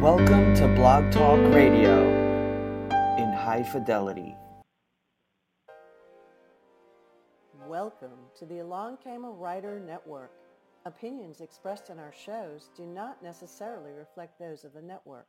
Welcome to Blog Talk Radio in high fidelity. Welcome to the Along Came a Writer Network. Opinions expressed in our shows do not necessarily reflect those of the network.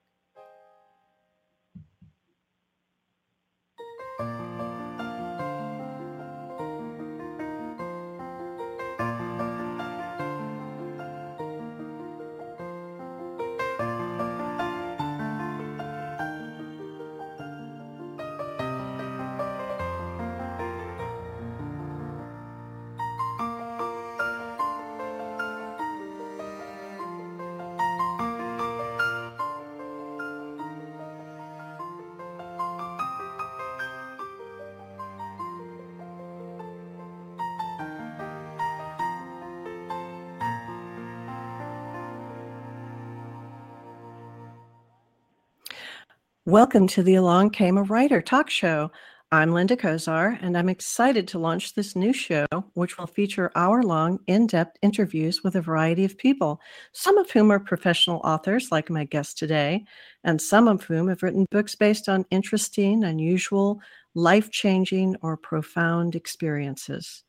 Welcome to the Along Came a Writer talk show. I'm Linda Kozar, and I'm excited to launch this new show, which will feature hour long, in depth interviews with a variety of people, some of whom are professional authors, like my guest today, and some of whom have written books based on interesting, unusual, life changing, or profound experiences.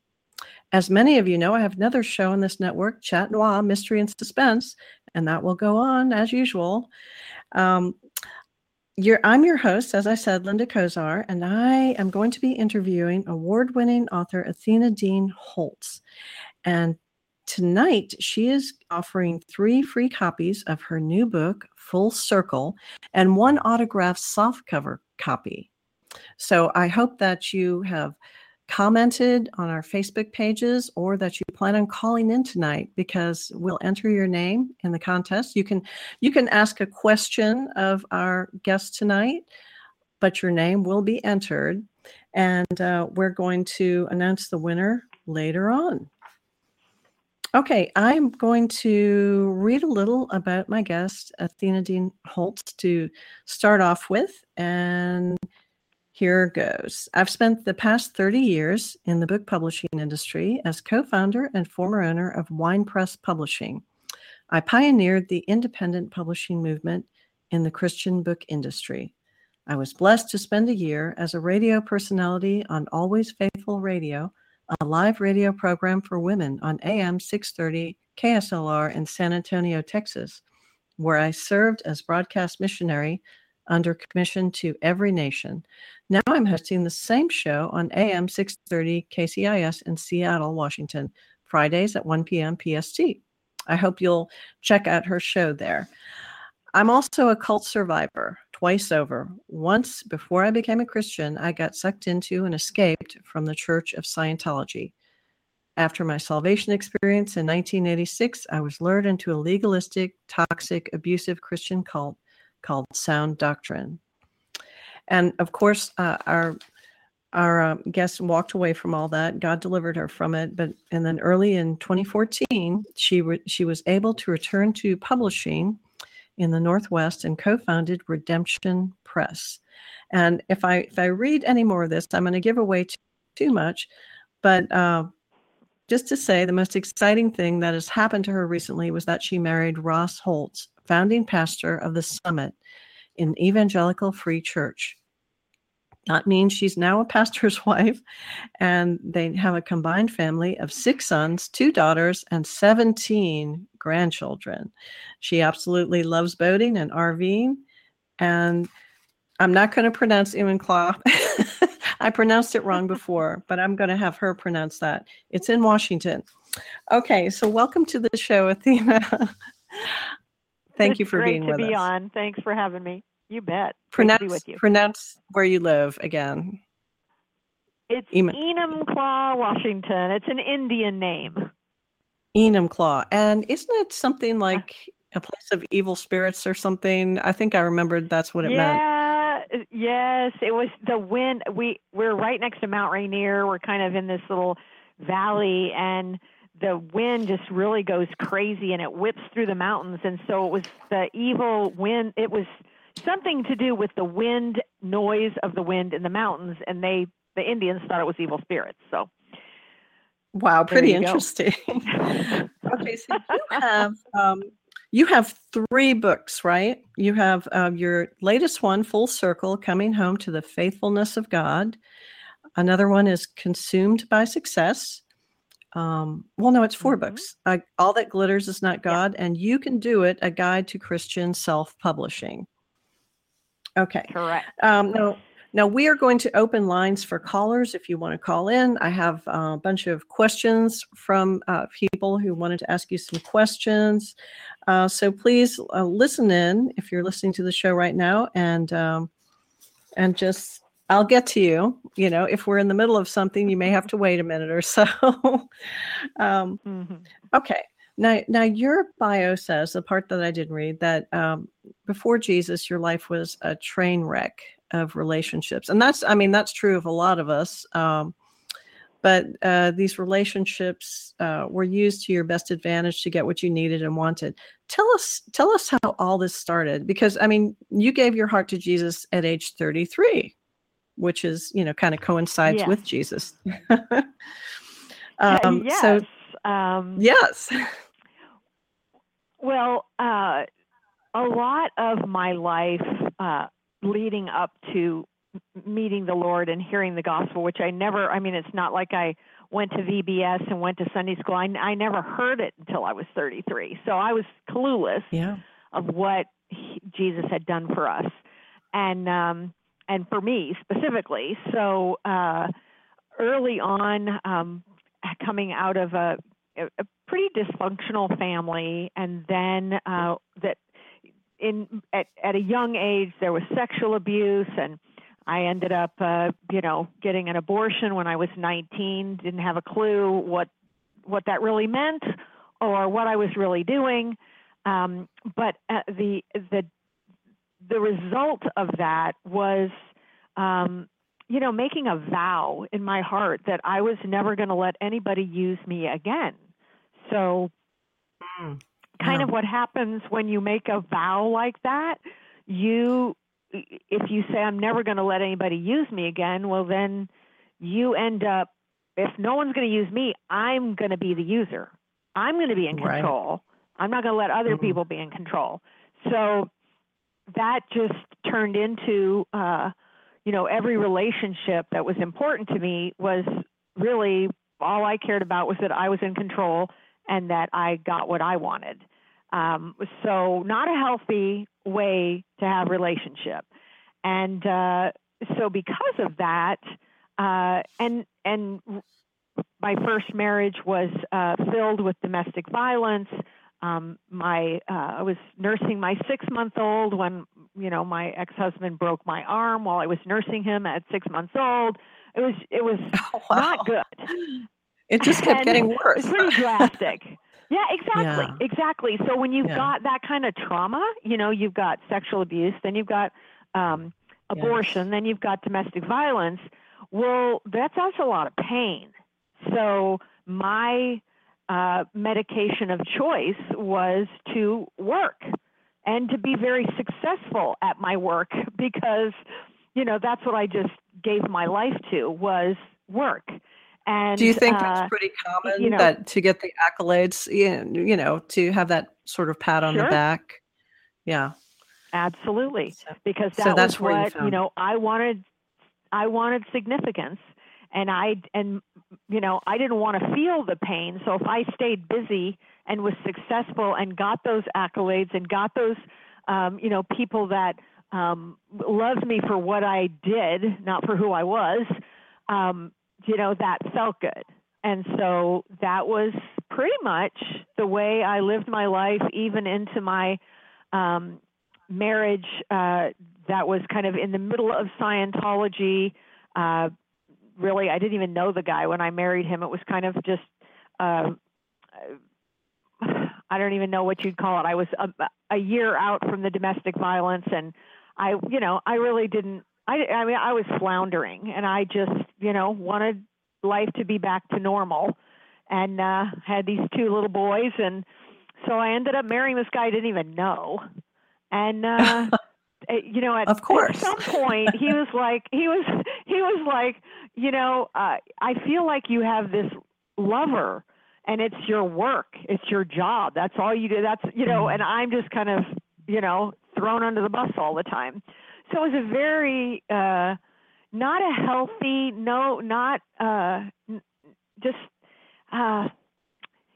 As many of you know, I have another show on this network, Chat Noir Mystery and Suspense, and that will go on as usual. Um, I'm your host, as I said, Linda Kozar, and I am going to be interviewing award winning author Athena Dean Holtz. And tonight, she is offering three free copies of her new book, Full Circle, and one autographed softcover copy. So I hope that you have commented on our Facebook pages or that you plan on calling in tonight because we'll enter your name in the contest. You can you can ask a question of our guest tonight, but your name will be entered, and uh, we're going to announce the winner later on. Okay, I'm going to read a little about my guest, Athena Dean Holtz, to start off with, and here goes. I've spent the past 30 years in the book publishing industry as co founder and former owner of WinePress Publishing. I pioneered the independent publishing movement in the Christian book industry. I was blessed to spend a year as a radio personality on Always Faithful Radio, a live radio program for women on AM 630 KSLR in San Antonio, Texas, where I served as broadcast missionary under commission to every nation. Now I'm hosting the same show on AM 630 KCIS in Seattle, Washington, Fridays at 1 p.m. PST. I hope you'll check out her show there. I'm also a cult survivor twice over. Once, before I became a Christian, I got sucked into and escaped from the Church of Scientology. After my salvation experience in 1986, I was lured into a legalistic, toxic, abusive Christian cult called Sound Doctrine. And of course, uh, our our uh, guest walked away from all that. God delivered her from it. But and then early in 2014, she re- she was able to return to publishing in the Northwest and co-founded Redemption Press. And if I if I read any more of this, I'm going to give away too, too much. But uh, just to say, the most exciting thing that has happened to her recently was that she married Ross Holtz, founding pastor of the Summit in Evangelical Free Church. That means she's now a pastor's wife, and they have a combined family of six sons, two daughters, and 17 grandchildren. She absolutely loves boating and RVing. And I'm not going to pronounce Claw. I pronounced it wrong before, but I'm going to have her pronounce that. It's in Washington. Okay, so welcome to the show, Athena. Thank it's you for great being to with be us. on. Thanks for having me. You bet. Pronounce, great to be with you. pronounce where you live again. It's Enumclaw, Washington. It's an Indian name. Enumclaw. And isn't it something like a place of evil spirits or something? I think I remembered that's what it meant. yeah, uh, yes. It was the wind. We we're right next to Mount Rainier. We're kind of in this little valley, and the wind just really goes crazy, and it whips through the mountains. And so it was the evil wind. It was something to do with the wind noise of the wind in the mountains, and they the Indians thought it was evil spirits. So Wow, pretty interesting. okay, so you have um, you have three books, right? You have uh, your latest one, Full Circle, Coming Home to the Faithfulness of God. Another one is Consumed by Success. Um, well, no, it's 4 Mm-hmm. books. Uh, All That Glitters is Not God, and You Can Do It, A Guide to Christian Self Publishing. Okay. Correct. Um, now, now we are going to open lines for callers if you want to call in. I have a bunch of questions from uh, people who wanted to ask you some questions. Uh, so please uh, listen in if you're listening to the show right now, and um, and just I'll get to you. You know, if we're in the middle of something, you may have to wait a minute or so. um, Mhm. Okay. Now, now your bio says the part that I didn't read that um, before Jesus, your life was a train wreck of relationships, and that's, I mean, that's true of a lot of us. Um, but uh, these relationships uh, were used to your best advantage to get what you needed and wanted. Tell us, tell us how all this started, because I mean, you gave your heart to Jesus at age thirty-three, which is, you know, kind of coincides Yes. with Jesus. Uh, um, yes. So um, yes. Well, uh, a lot of my life uh, leading up to meeting the Lord and hearing the gospel, which I never, I mean, it's not like I went to VBS and went to Sunday school. I, I never heard it until I was 33. So I was clueless Yeah. of what he, Jesus had done for us, and um, and for me specifically. So uh, early on, um, coming out of a, a a pretty dysfunctional family, and then uh, that in at, at a young age there was sexual abuse and I ended up, uh, you know, getting an abortion when I was 19. Didn't have a clue what what that really meant or what I was really doing. Um, but uh, the the the result of that was, um, you know, making a vow in my heart that I was never going to let anybody use me again. So, Mm, kind of what happens when you make a vow like that, you if you say I'm never going to let anybody use me again, well then you end up if no one's going to use me, I'm going to be the user. I'm going to be in Right. control. I'm not going to let other Mhm. people be in control. So that just turned into uh you know every relationship that was important to me was really all I cared about was that I was in control and that I got what I wanted. Um, so not a healthy way to have relationship. And uh, so because of that, uh, and and my first marriage was uh, filled with domestic violence. Um, my uh, I was nursing my six month old when you know my ex husband broke my arm while I was nursing him at six months old. It was it was Wow. not good. It just kept And getting worse. It's pretty drastic. Yeah, exactly. Yeah. Exactly. So when you've Yeah. got that kind of trauma, you know, you've got sexual abuse, then you've got um, abortion, then you've got domestic violence. Well, that's also a lot of pain. So my uh, medication of choice was to work and to be very successful at my work because, you know, that's what I just gave my life to was work. And Do you think uh, that's pretty common you know- that to get the accolades, you know, to have that sort of pat on the back? Yeah. Absolutely, So- because So that that's was where you what you know. I wanted, I wanted significance, and I and you know I didn't want to feel the pain. So if I stayed busy and was successful and got those accolades and got those, um, you know, people that um, loved me for what I did, not for who I was, um, you know, that felt good. And so that was pretty much the way I lived my life, even into my um, marriage uh, that was kind of in the middle of Scientology. Uh, really, I didn't even know the guy when I married him. It was kind of just, uh, I don't even know what you'd call it. I was a, a year out from the domestic violence, and I, you know, I really didn't. I, I mean, I was floundering, and I just, you know, wanted life to be back to normal, and uh, had these two little boys, and so I ended up marrying this guy I didn't even know, and uh, eh, you know, at, Of course. at some point he was like, he was, he was like, you know, uh, I feel like you have this lover, and it's your work, it's your job. That's all you do. That's you know, and I'm just kind of you know thrown under the bus all the time. So it was a very uh, not a healthy, no, not uh, just uh,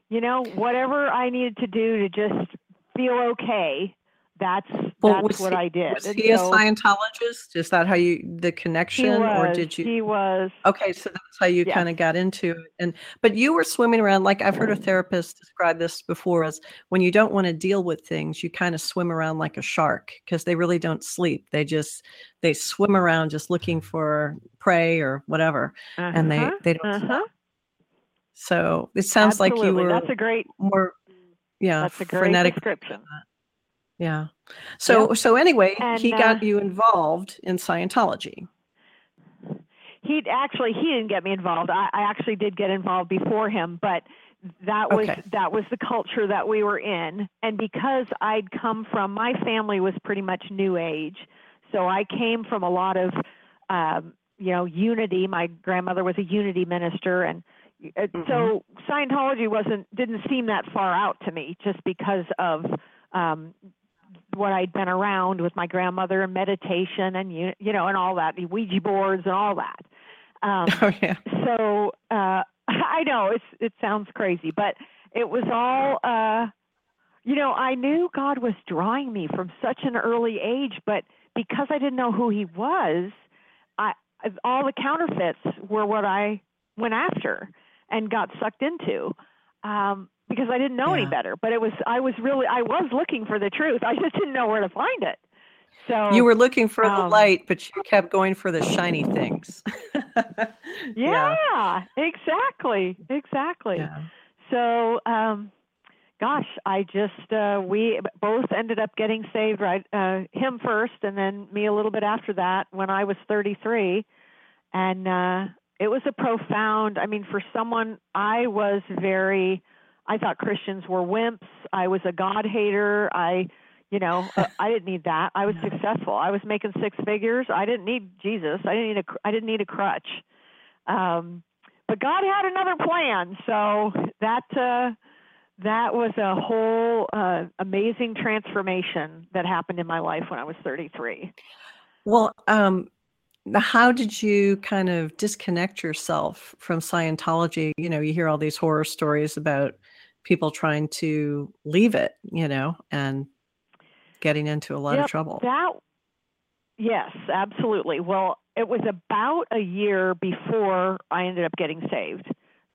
you know whatever I needed to do to just feel okay. That's Well, that's what he, I did. was he a Scientologist? Is that how you the he connection, or did you? He was. Okay, so that's how you kind of got into it. And but you were swimming around like I've heard a therapist describe this before as when you don't want to deal with things, you kind of swim around like a shark because they really don't sleep. They just they swim around just looking for prey or whatever, and they Uh-huh, they don't uh-huh. So it sounds like you Absolutely. were That's a great. more yeah That's a great frenetic. description. Yeah. So so anyway, And, he got uh, you involved in Scientology. He actually he didn't get me involved. I, I actually did get involved before him, but that was Okay. that was the culture that we were in. And because I'd come from my family was pretty much New Age, so I came from a lot of um, you know unity. My grandmother was a unity minister, and uh, so Scientology wasn't didn't seem that far out to me just because of um, what I'd been around with my grandmother and meditation and you you know and all that the Ouija boards and all that. Um, Oh yeah. so uh, I know it's it sounds crazy, but it was all uh, you know I knew God was drawing me from such an early age, but because I didn't know who He was, I all the counterfeits were what I went after and got sucked into. Um, because I didn't know any better, but it was I was really I was looking for the truth. I just didn't know where to find it. So You were looking for the um, light, but you kept going for the shiny things. yeah, exactly, exactly. Yeah. So, um, gosh, I just uh, we both ended up getting saved. Right, uh, him first, and then me a little bit after that when I was 33, and uh, it was a profound. I mean, for someone, I was very. I thought Christians were wimps. I was a God hater. I, you know, uh, I didn't need that. I was successful. I was making six figures. I didn't need Jesus. I didn't need a. I didn't need a crutch. Um, but God had another plan. So that uh, that was a whole uh, amazing transformation that happened in my life when I was 33. Well, um, how did you kind of disconnect yourself from Scientology? You know, you hear all these horror stories about people trying to leave it, you know, and getting into a lot Yep, of trouble. That yes, absolutely. Well, it was about a year before I ended up getting saved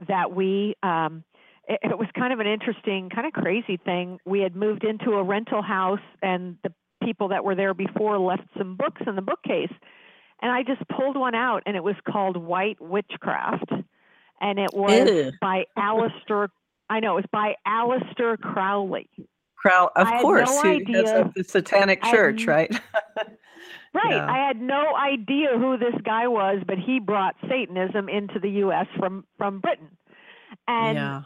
that we. Um, it, it was kind of an interesting, kind of crazy thing. We had moved into a rental house, and the people that were there before left some books in the bookcase, and I just pulled one out, and it was called White Witchcraft, and it was Ew. by Aleister. I know it was by Aleister Crowley. Crowd, of course, no who idea. the Satanic Church, right? Right. Yeah. I had no idea who this guy was, but he brought Satanism into the U.S. from from Britain, and yeah.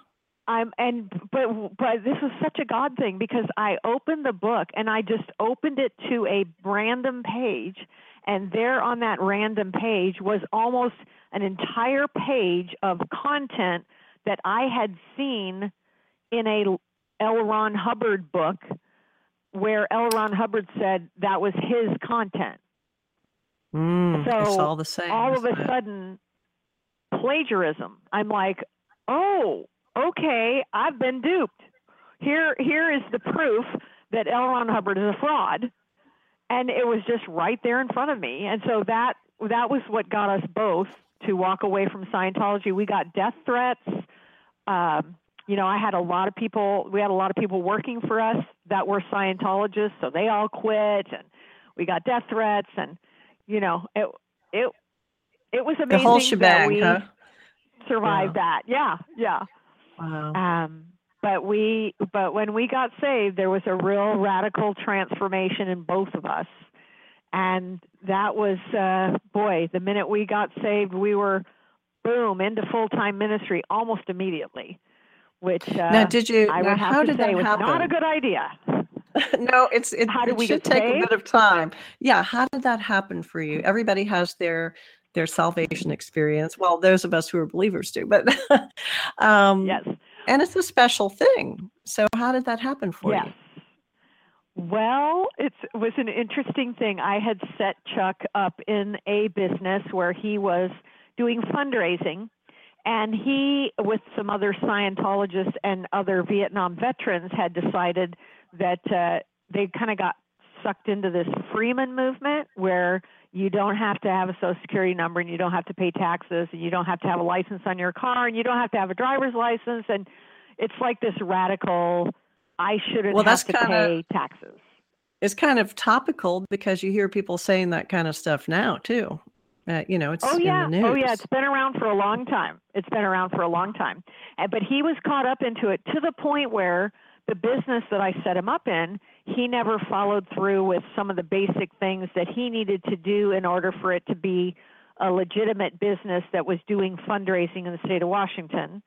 I'm and but but this was such a God thing because I opened the book and I just opened it to a random page, and there on that random page was almost an entire page of content that I had seen in a L. Ron Hubbard book where L. Ron Hubbard said that was his content. Mm, So, all the same. All of a it? sudden, plagiarism. I'm like, oh, okay, I've been duped. Here, here is the proof that L. Ron Hubbard is a fraud, and it was just right there in front of me. And so that that was what got us both to walk away from Scientology. We got death threats. Um, you know, I had a lot of people. We had a lot of people working for us that were Scientologists, so they all quit, and we got death threats, and you know, it it it was The amazing whole that shebang, we huh? survived that. Yeah, yeah. Wow. Um, but we, but when we got saved, there was a real radical transformation in both of us, and that was, uh, boy, the minute we got saved, we were, boom, into full time ministry almost immediately. Which uh, now, did you? I would have how to did say was happen? not a good idea. no, it's it, How it we should take a bit of time. Yeah, how did that happen for you? Everybody has their their salvation experience. Well, those of us who are believers do, but um, Yes. and it's a special thing. So how did that happen for yes. you? Well, it was an interesting thing. I had set Chuck up in a business where he was doing fundraising, and he, with some other Scientologists and other Vietnam veterans, had decided that uh, they kind of got sucked into this Freeman movement where you don't have to have a social security number and you don't have to pay taxes and you don't have to have a license on your car and you don't have to have a driver's license and it's like this radical I shouldn't well, have to kinda, pay taxes. It's kind of topical because you hear people saying that kind of stuff now too. Uh, you know, it's oh yeah, oh yeah. It's been around for a long time. It's been around for a long time, uh, but he was caught up into it to the point where the business that I set him up in, he never followed through with some of the basic things that he needed to do in order for it to be a legitimate business that was doing fundraising in the state of Washington.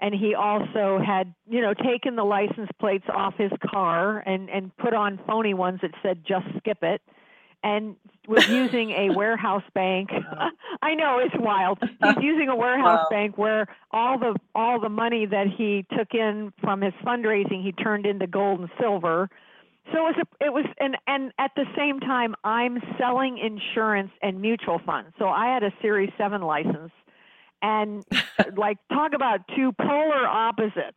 And he also had, you know, taken the license plates off his car and, and put on phony ones that said just skip it and was using a warehouse bank. I know it's wild. He's using a warehouse wow. bank where all the all the money that he took in from his fundraising he turned into gold and silver. So it was a, it was and and at the same time I'm selling insurance and mutual funds. So I had a Series 7 license and like talk about two polar opposites.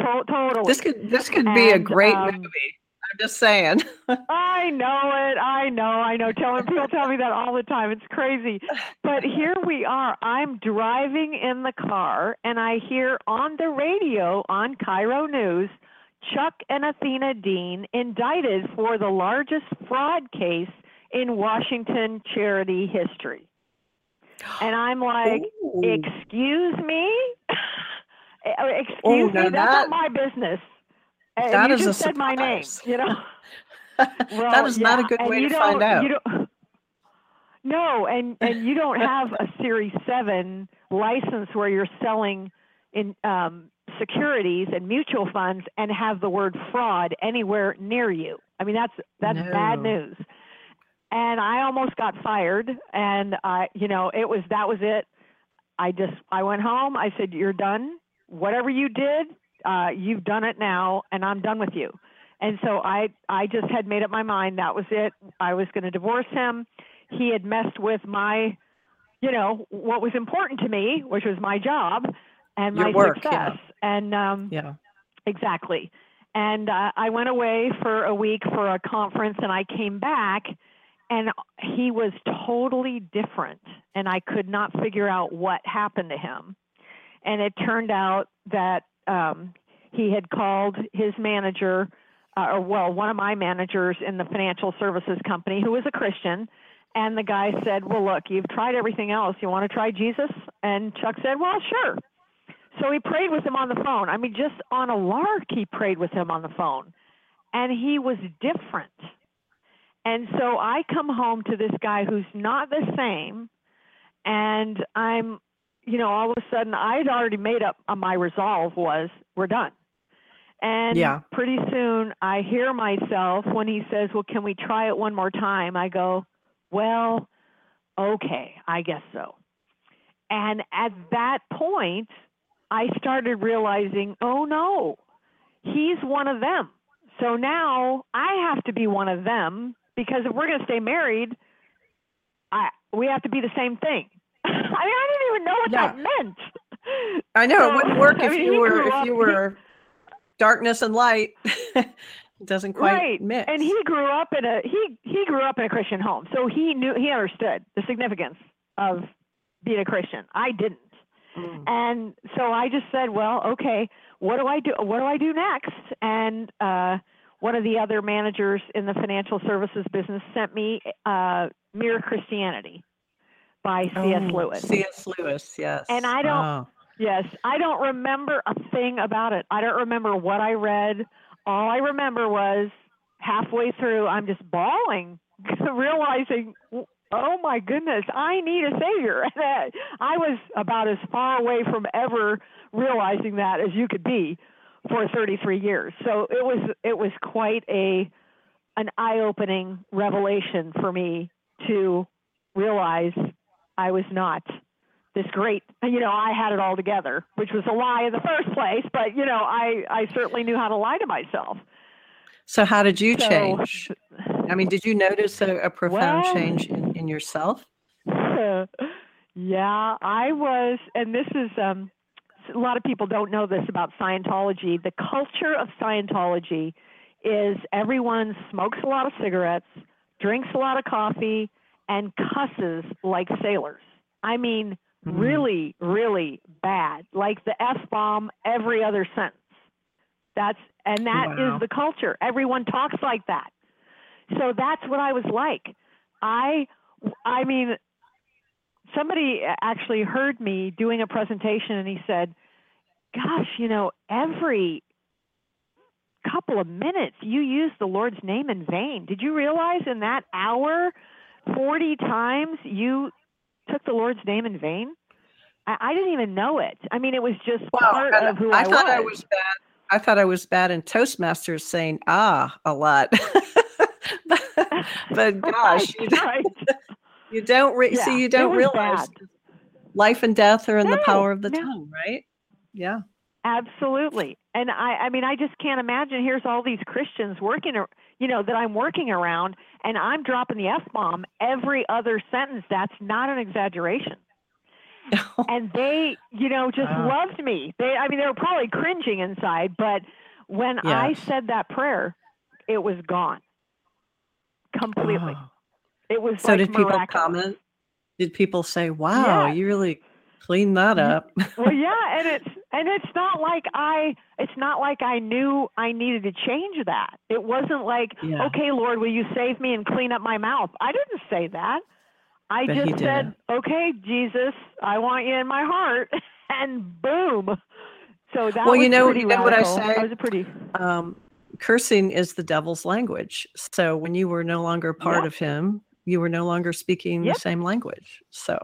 To- totally. This could this could be and, a great um, movie. Just saying. I know it. I know. I know. Telling people tell me that all the time. It's crazy. But here we are. I'm driving in the car and I hear on the radio on KIRO News Chuck and Athena Dean indicted for the largest fraud case in Washington charity history. And I'm like, Ooh. excuse me? Oh, excuse oh, me? That's that... not my business. And that you is just a said my name, you know. well, that is yeah, not a good way to find out. no, and and you don't have a Series Seven license where you're selling in um, securities and mutual funds and have the word fraud anywhere near you. I mean, that's that's no. bad news. And I almost got fired, and I, you know, it was that was it. I just I went home. I said, "You're done. Whatever you did, uh, you've done it now, and I'm done with you. And so I, I just had made up my mind that was it. I was going to divorce him. He had messed with my, you know, what was important to me, which was my job and Your my work, success. Yeah. And um, yeah, exactly. And uh, I went away for a week for a conference, and I came back, and he was totally different, and I could not figure out what happened to him. And it turned out that um, he had called his manager, uh, or well, one of my managers in the financial services company, who was a Christian, and the guy said, "Well, look, you've tried everything else. You want to try Jesus?" And Chuck said, "Well, sure." So he prayed with him on the phone. I mean, just on a lark, he prayed with him on the phone, and he was different. And so I come home to this guy who's not the same, and I'm you know, all of a sudden I'd already made up uh, my resolve was we're done. And yeah. pretty soon I hear myself when he says, Well, can we try it one more time? I go, Well, okay, I guess so. And at that point, I started realizing, Oh no, he's one of them. So now I have to be one of them because if we're going to stay married, I, we have to be the same thing. I mean, I didn't even know what yeah. that meant. I know so, it wouldn't work I if mean, you were if up, you were darkness and light. it doesn't quite right. mix. And he grew up in a he he grew up in a Christian home, so he knew he understood the significance of being a Christian. I didn't. Mm. And so I just said, well, okay, what do I do? What do I do next? And uh, one of the other managers in the financial services business sent me uh, Mere Christianity by C.S. Oh, Lewis. C.S. Lewis, yes. And I don't, oh. yes, I don't remember a thing about it. I don't remember what I read. All I remember was halfway through, I'm just bawling, realizing, oh my goodness, I need a savior. I was about as far away from ever realizing that as you could be for 33 years. So it was it was quite a an eye-opening revelation for me to realize I was not this great, you know, I had it all together, which was a lie in the first place. But you know, I I certainly knew how to lie to myself. So how did you So- change? I mean, did you notice a, a profound Well- change in, in yourself? yeah, I was, and this is um, a lot of people don't know this about Scientology. The culture of Scientology is everyone smokes a lot of cigarettes, drinks a lot of coffee, and cusses like sailors. I mean, Mm. really, really bad. Like the f bomb every other sentence. That's and that is Wow. the culture. Everyone talks like that. So that's what I was like. I I mean somebody actually heard me doing a presentation and he said, "Gosh, you know, every couple of minutes you use the Lord's name in vain. Did you realize in that hour 40 times you took the Lord's name in vain?" I, I didn't even know it. I mean, it was just part and of who I, I, thought was. I was bad. I thought I was bad in Toastmasters saying ah a lot. but, but gosh, you, right, right. you don't re- Yeah, see you don't realize bad. life and death are in the power of the no. tongue, right? Yeah. Absolutely. And I, I mean, I just can't imagine. Here's all these Christians working, you know, that I'm working around, and I'm dropping the f bomb every other sentence. That's not an exaggeration. And they, you know, just Wow. loved me. They, I mean, they were probably cringing inside, but when I said that prayer, it was gone completely. Oh. It was So like did people comment? Did people say, "Wow, Yeah. you really cleaned that up"? well yeah and it's and it's not like i it's not like i knew i needed to change that it wasn't like Yeah. okay lord will you save me and clean up my mouth i didn't say that i But just said okay jesus i want you in my heart and boom so that Well, was you know- you know what I say? that was a pretty um, cursing is the devil's language. So when you were no longer part of him, you were no longer speaking Yep. the same language. So.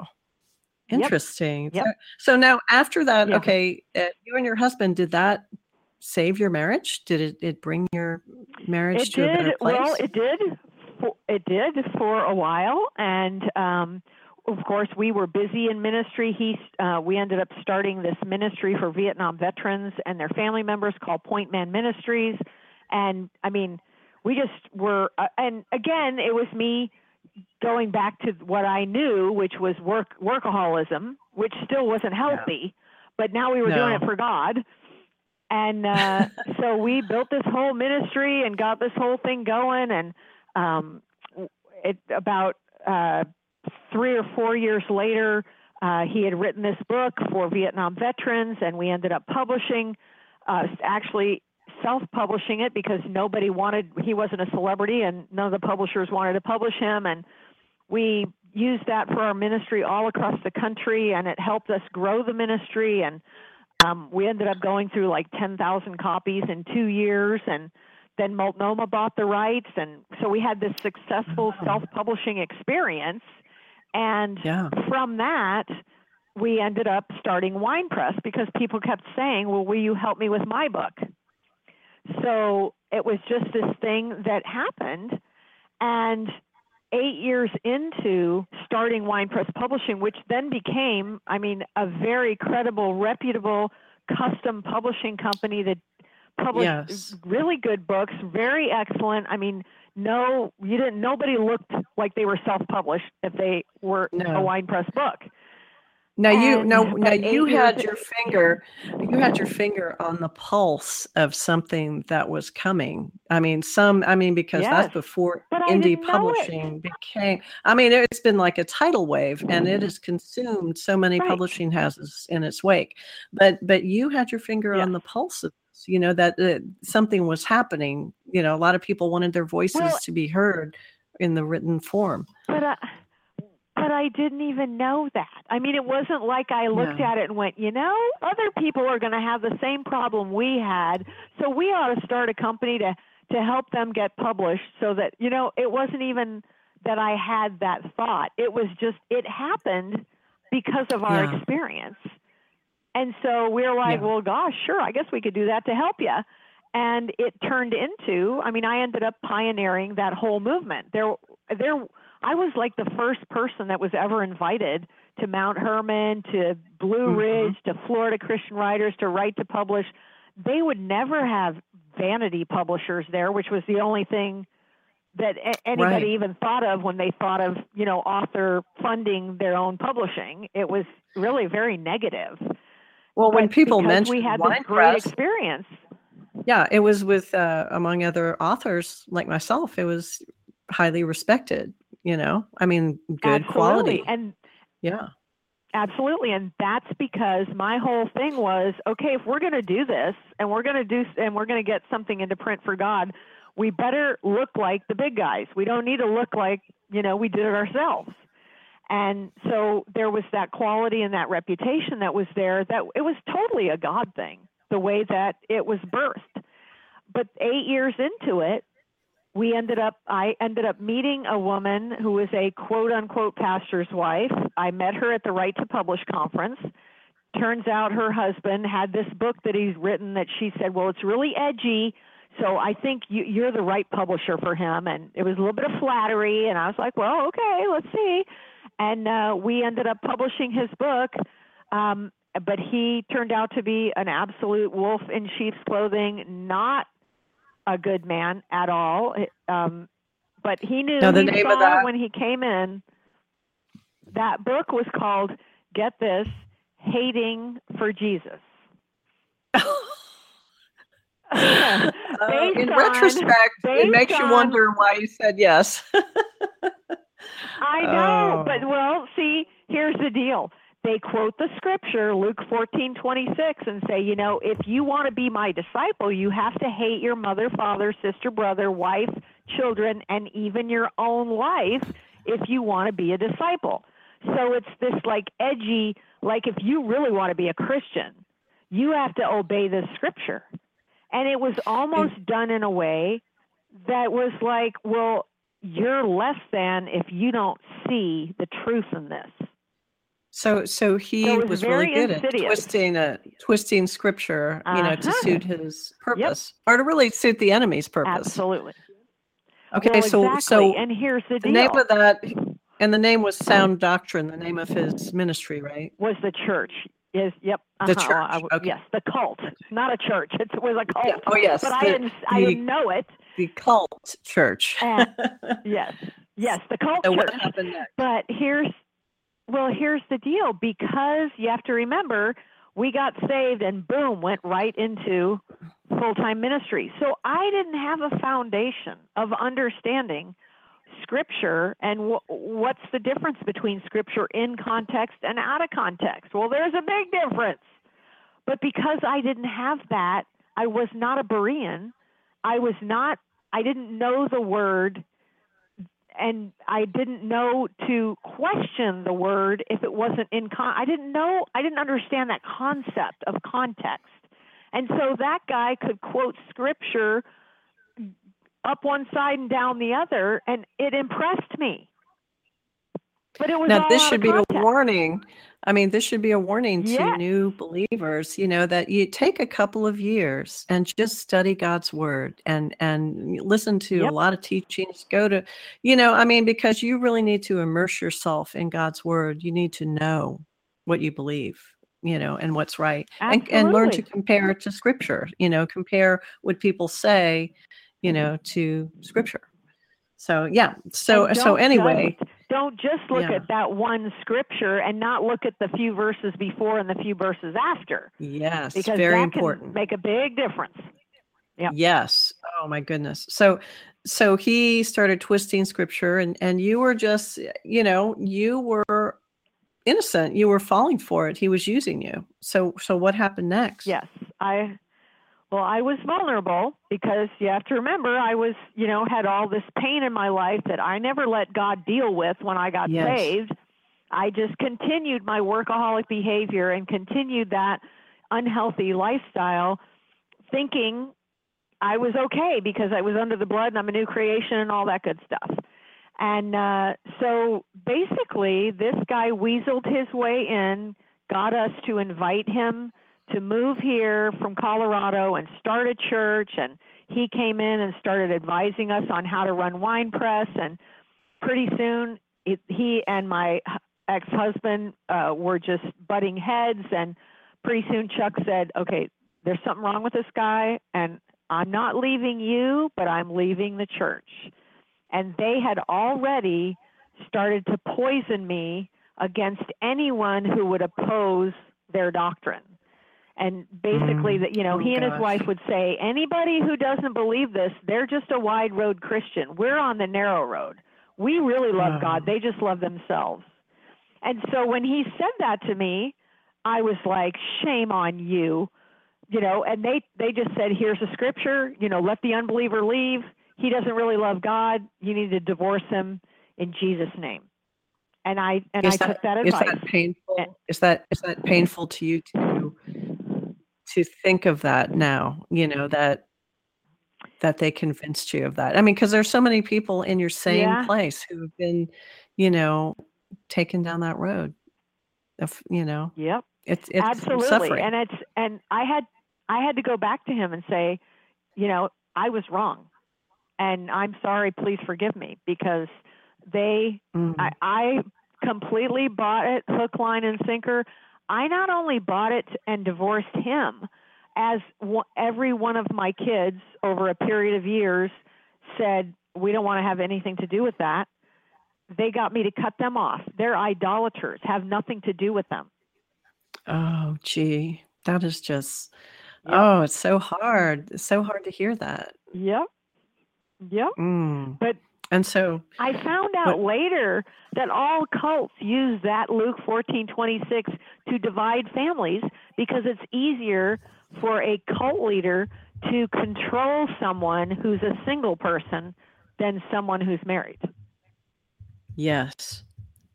Interesting. Yep. So, so now after that, Yeah. okay, uh, you and your husband, did that save your marriage? Did it, it bring your marriage it to a better did place? well it did for, it did for a while and um of course we were busy in ministry he uh, we ended up starting this ministry for vietnam veterans and their family members called point man ministries and i mean we just were uh, and again it was me going back to what i knew which was work workaholism which still wasn't healthy but now we were doing it for god and uh, so we built this whole ministry and got this whole thing going. And um, it about uh, three or four years later, uh, he had written this book for Vietnam veterans, and we ended up publishing, uh, actually self-publishing it because nobody wanted. He wasn't a celebrity, and none of the publishers wanted to publish him. And we used that for our ministry all across the country, and it helped us grow the ministry and um, we ended up going through like 10,000 copies in two years, and then Multnomah bought the rights, and so we had this successful Wow. self-publishing experience. And Yeah. from that, we ended up starting WinePress because people kept saying, "Well, will you help me with my book?" So it was just this thing that happened, and eight years into starting WinePress Publishing, which then became, I mean, a very credible, reputable custom publishing company that published Yes. really good books, very excellent. I mean, no, you didn't. Nobody looked like they were self-published if they were No. a WinePress book. Now you now now you had your finger you had your finger on the pulse of something that was coming. I mean some I mean because Yes, that's before indie didn't know it. publishing became I mean it's been like a tidal wave and it has consumed so many Right. publishing houses in its wake. But but you had your finger on the pulse of this, you know that uh, something was happening. You know a lot of people wanted their voices Well- to be heard in the written form. But I, but I didn't even know that. I mean, it wasn't like I looked No. at it and went, you know, other people are going to have the same problem we had, so we ought to start a company to to help them get published. So that you know, it wasn't even that I had that thought. It was just it happened because of our Yeah. experience. And so we're like, Yeah. well, gosh, sure, I guess we could do that to help you. And it turned into, I mean, I ended up pioneering that whole movement. There, there, I was like the first person that was ever invited to Mount Hermon to Blue Mhm. Ridge to Florida Christian Writers to Write to Publish, they would never have vanity publishers there, which was the only thing that a- anybody Right. even thought of when they thought of you know author funding their own publishing. It was really very negative. Well, when people mentioned we had this great press, experience. yeah, it was with uh, among other authors like myself. It was highly respected. You know, I mean, good Absolutely. quality. And Yeah. Absolutely, and that's because my whole thing was okay. If we're going to do this, and we're going to do, and we're going to get something into print for God, we better look like the big guys. We don't need to look like you know we did it ourselves. And so there was that quality and that reputation that was there. That it was totally a God thing, the way that it was birthed. But eight years into it, we ended up i ended up meeting a woman who was a quote unquote pastor's wife. I met her at the Write to Publish conference. Turns out her husband had this book that he's written that she said well it's really edgy so i think you, you're the right publisher for him. And it was a little bit of flattery and i was like well okay let's see. And uh, we ended up publishing his book um, but he turned out to be an absolute wolf in sheep's clothing not a good man at all. Um, but he knew Now, the he name saw of that- when he came in. That book was called "Get This: Hating for Jesus." Uh, in on- retrospect, it based makes you wonder why you said yes. I know, Oh. but well, see, here's the deal. They quote the scripture, Luke 14, 26, and say, you know, if you want to be my disciple, you have to hate your mother, father, sister, brother, wife, children, and even your own life if you want to be a disciple. So it's this like edgy, like if you really want to be a Christian, you have to obey this scripture. And it was almost mm. done in a way that was like, well, you're less than if you don't see the truth in this. So, so he So was was really good at twisting a twisting scripture, you know, to Uh-huh. suit his purpose or to really suit the enemy's purpose. Absolutely. Okay, Well, so exactly. so and here's the, the name of that, and the name was Sound Doctrine, the name of his ministry, right? was the church. Is yep. The uh-huh, I church, okay. Yes, the cult, not a church. It was a cult. Yeah, oh, yes, But I didn't. I didn't know it. The cult church. Yes. Yes, the cult so church. what happened next? But here's, well, here's the deal because you have to remember, we got saved and boom, went right into full time ministry. So I didn't have a foundation of understanding scripture and wh- what's the difference between scripture in context and out of context. Well, there's a big difference. But because I didn't have that, I was not a Berean. I was not, I didn't know the word and I didn't know to question the word if it wasn't in con. I didn't know. I didn't understand that concept of context, and so that guy could quote scripture up one side and down the other, and it impressed me. But it was Now, this should be a warning. I mean, this should be a warning to Yes. new believers, you know, that you take a couple of years and just study God's word and and listen to Yep. a lot of teachings. Go to, you know, I mean, because you really need to immerse yourself in God's word. You need to know what you believe, you know, and what's right. And and learn to compare to scripture, you know, compare what people say, you know, to scripture. So yeah. So so anyway, just, don't just look Yeah. at that one scripture and not look at the few verses before and the few verses after, yes, because very that important. can make a big difference. Yep. Yes. Oh my goodness. So so he started twisting scripture and and you were just you know, you were innocent. You were falling for it. He was using you. So so what happened next? Yes, I. Well, I was vulnerable because you have to remember I was, you know, had all this pain in my life that I never let God deal with when I got Yes. saved. I just continued my workaholic behavior and continued that unhealthy lifestyle, thinking I was okay because I was under the blood and I'm a new creation and all that good stuff. And uh, so basically, this guy weaseled his way in, got us to invite him to move here from Colorado and start a church. And he came in and started advising us on how to run WinePress. And pretty soon, it, he and my ex-husband uh, were just butting heads, and pretty soon Chuck said, "Okay, there's something wrong with this guy, and I'm not leaving you, but I'm leaving the church." And they had already started to poison me against anyone who would oppose their doctrine. And basically, Mm. that you know, Oh, he and his wife would say, anybody who doesn't believe this, they're just a wide road Christian. We're on the narrow road. We really love Oh. God. They just love themselves. And so when he said that to me, I was like, shame on you. You know, and they they just said, here's a scripture, you know, let the unbeliever leave. He doesn't really love God. You need to divorce him in Jesus name. And I and I is that, took that is advice. that painful? And- Is that is that painful to you to to think of that now? You know that that they convinced you of that. I mean, because there's so many people in your same Yeah. place who have been, you know, taken down that road. Of you know, Yep. it's it's absolutely suffering. and it's and i had i had to go back to him and say you know i was wrong and i'm sorry please forgive me because they Mhm. I, I completely bought it hook line and sinker i not only bought it and divorced him as w- every one of my kids over a period of years said we don't want to have anything to do with that they got me to cut them off they're idolaters have nothing to do with them oh, gee, that is just. Yep. Oh, it's so hard. It's so hard to hear that. yep yep Mm. But- and so I found out later that all cults use that Luke 14:26 to divide families because it's easier for a cult leader to control someone who's a single person than someone who's married. Yes,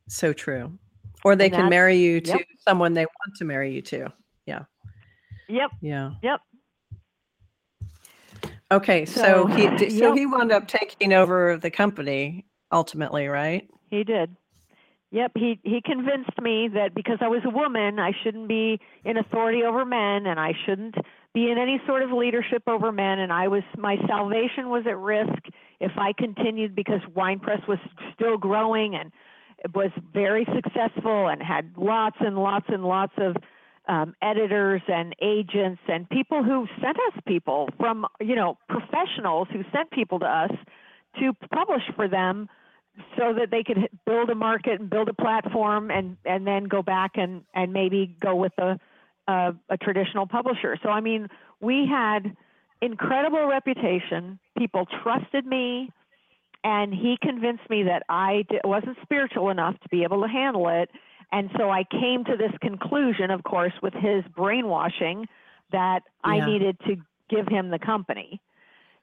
so true. Or they can marry you to yep. someone they want to marry you to. Yeah. Yep. Yeah. Yep. Okay, so, So, he so yep. he wound up taking over the company ultimately, right? He did. Yep, he he convinced me that because I was a woman, I shouldn't be in authority over men and I shouldn't be in any sort of leadership over men and I was my salvation was at risk if I continued because WinePress was still growing and it was very successful and had lots and lots and lots of um, editors and agents and people who sent us people from you know professionals who sent people to us to publish for them so that they could build a market and build a platform and and then go back and and maybe go with a a, a traditional publisher. So i mean we had incredible reputation. People trusted me and he convinced me that i wasn't spiritual enough to be able to handle it and so i came to this conclusion of course with his brainwashing that i needed to give him the company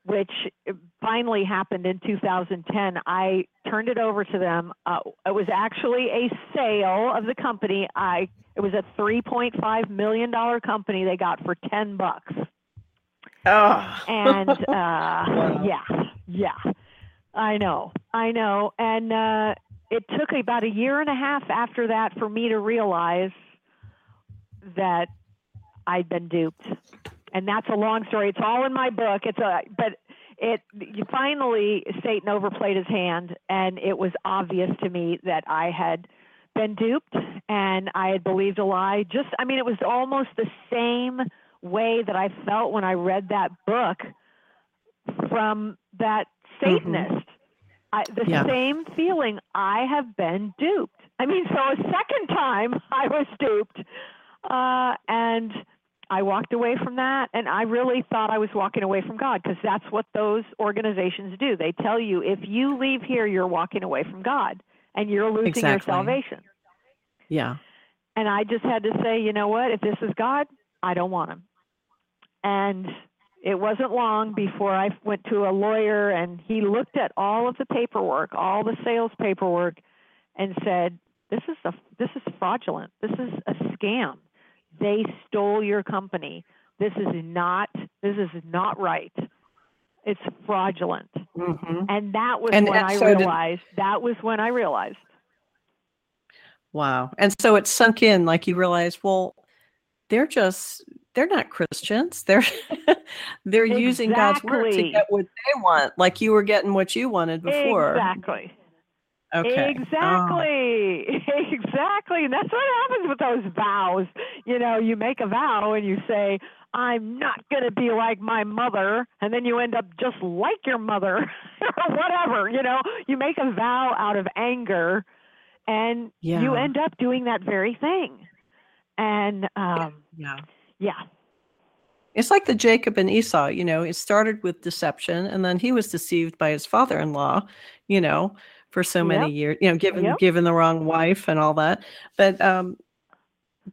which finally happened in 2010. I turned it over to them. Uh, it was actually a sale of the company. I it was a 3.5 million dollar company they got for 10 bucks. Oh. And uh, yeah, yeah, I know, I know. And uh, it took about a year and a half after that for me to realize that I'd been duped. And that's a long story. It's all in my book. It's a but it finally Satan overplayed his hand and it was obvious to me that I had been duped and I had believed a lie. Just I mean it was almost the same way that I felt when I read that book from that mm-hmm. Satanist. I, the Yeah. same feeling. I have been duped. I mean, so a second time I was duped, uh, and I walked away from that. And I really thought I was walking away from God because that's what those organizations do. They tell you if you leave here, you're walking away from God and you're losing your salvation. Yeah. And I just had to say, you know what? If this is God, I don't want him. And it wasn't long before I went to a lawyer and he looked at all of the paperwork, all the sales paperwork, and said, "This is a this is fraudulent. This is a scam. They stole your company. This is not this is not right. It's fraudulent." hmm And that was And- when and I so did- realized. that was when I realized. Wow. And so it sunk in like you realized, well, they're just they're not Christians. They're they're using God's word to get what they want, like you were getting what you wanted before. Exactly. Okay. Oh. Exactly. Exactly. And that's what happens with those vows. You know, you make a vow and you say, I'm not going to be like my mother. And then you end up just like your mother or whatever. You know, you make a vow out of anger and Yeah. you end up doing that very thing. And um, Yeah. yeah, It's like the Jacob and Esau, you know, it started with deception and then he was deceived by his father-in-law, you know, for so many Yep. years, you know, given Yep. given the wrong wife and all that. But um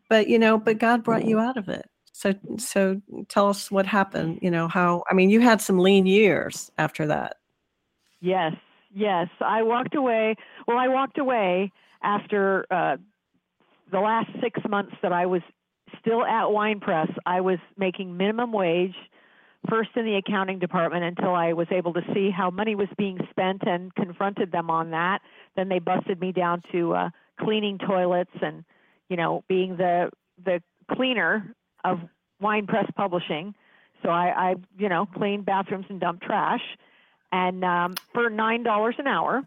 but you know, but God brought you out of it. So so tell us what happened, you know, how I mean, you had some lean years after that. Yes, yes. I walked away. Well, I walked away after uh, the last six months that I was still at WinePress. I was making minimum wage, first in the accounting department, until I was able to see how money was being spent and confronted them on that. Then they busted me down to uh, cleaning toilets and, you know, being the the cleaner of WinePress Publishing. So I, I you know, cleaned bathrooms and dumped trash and um, for nine dollars an hour.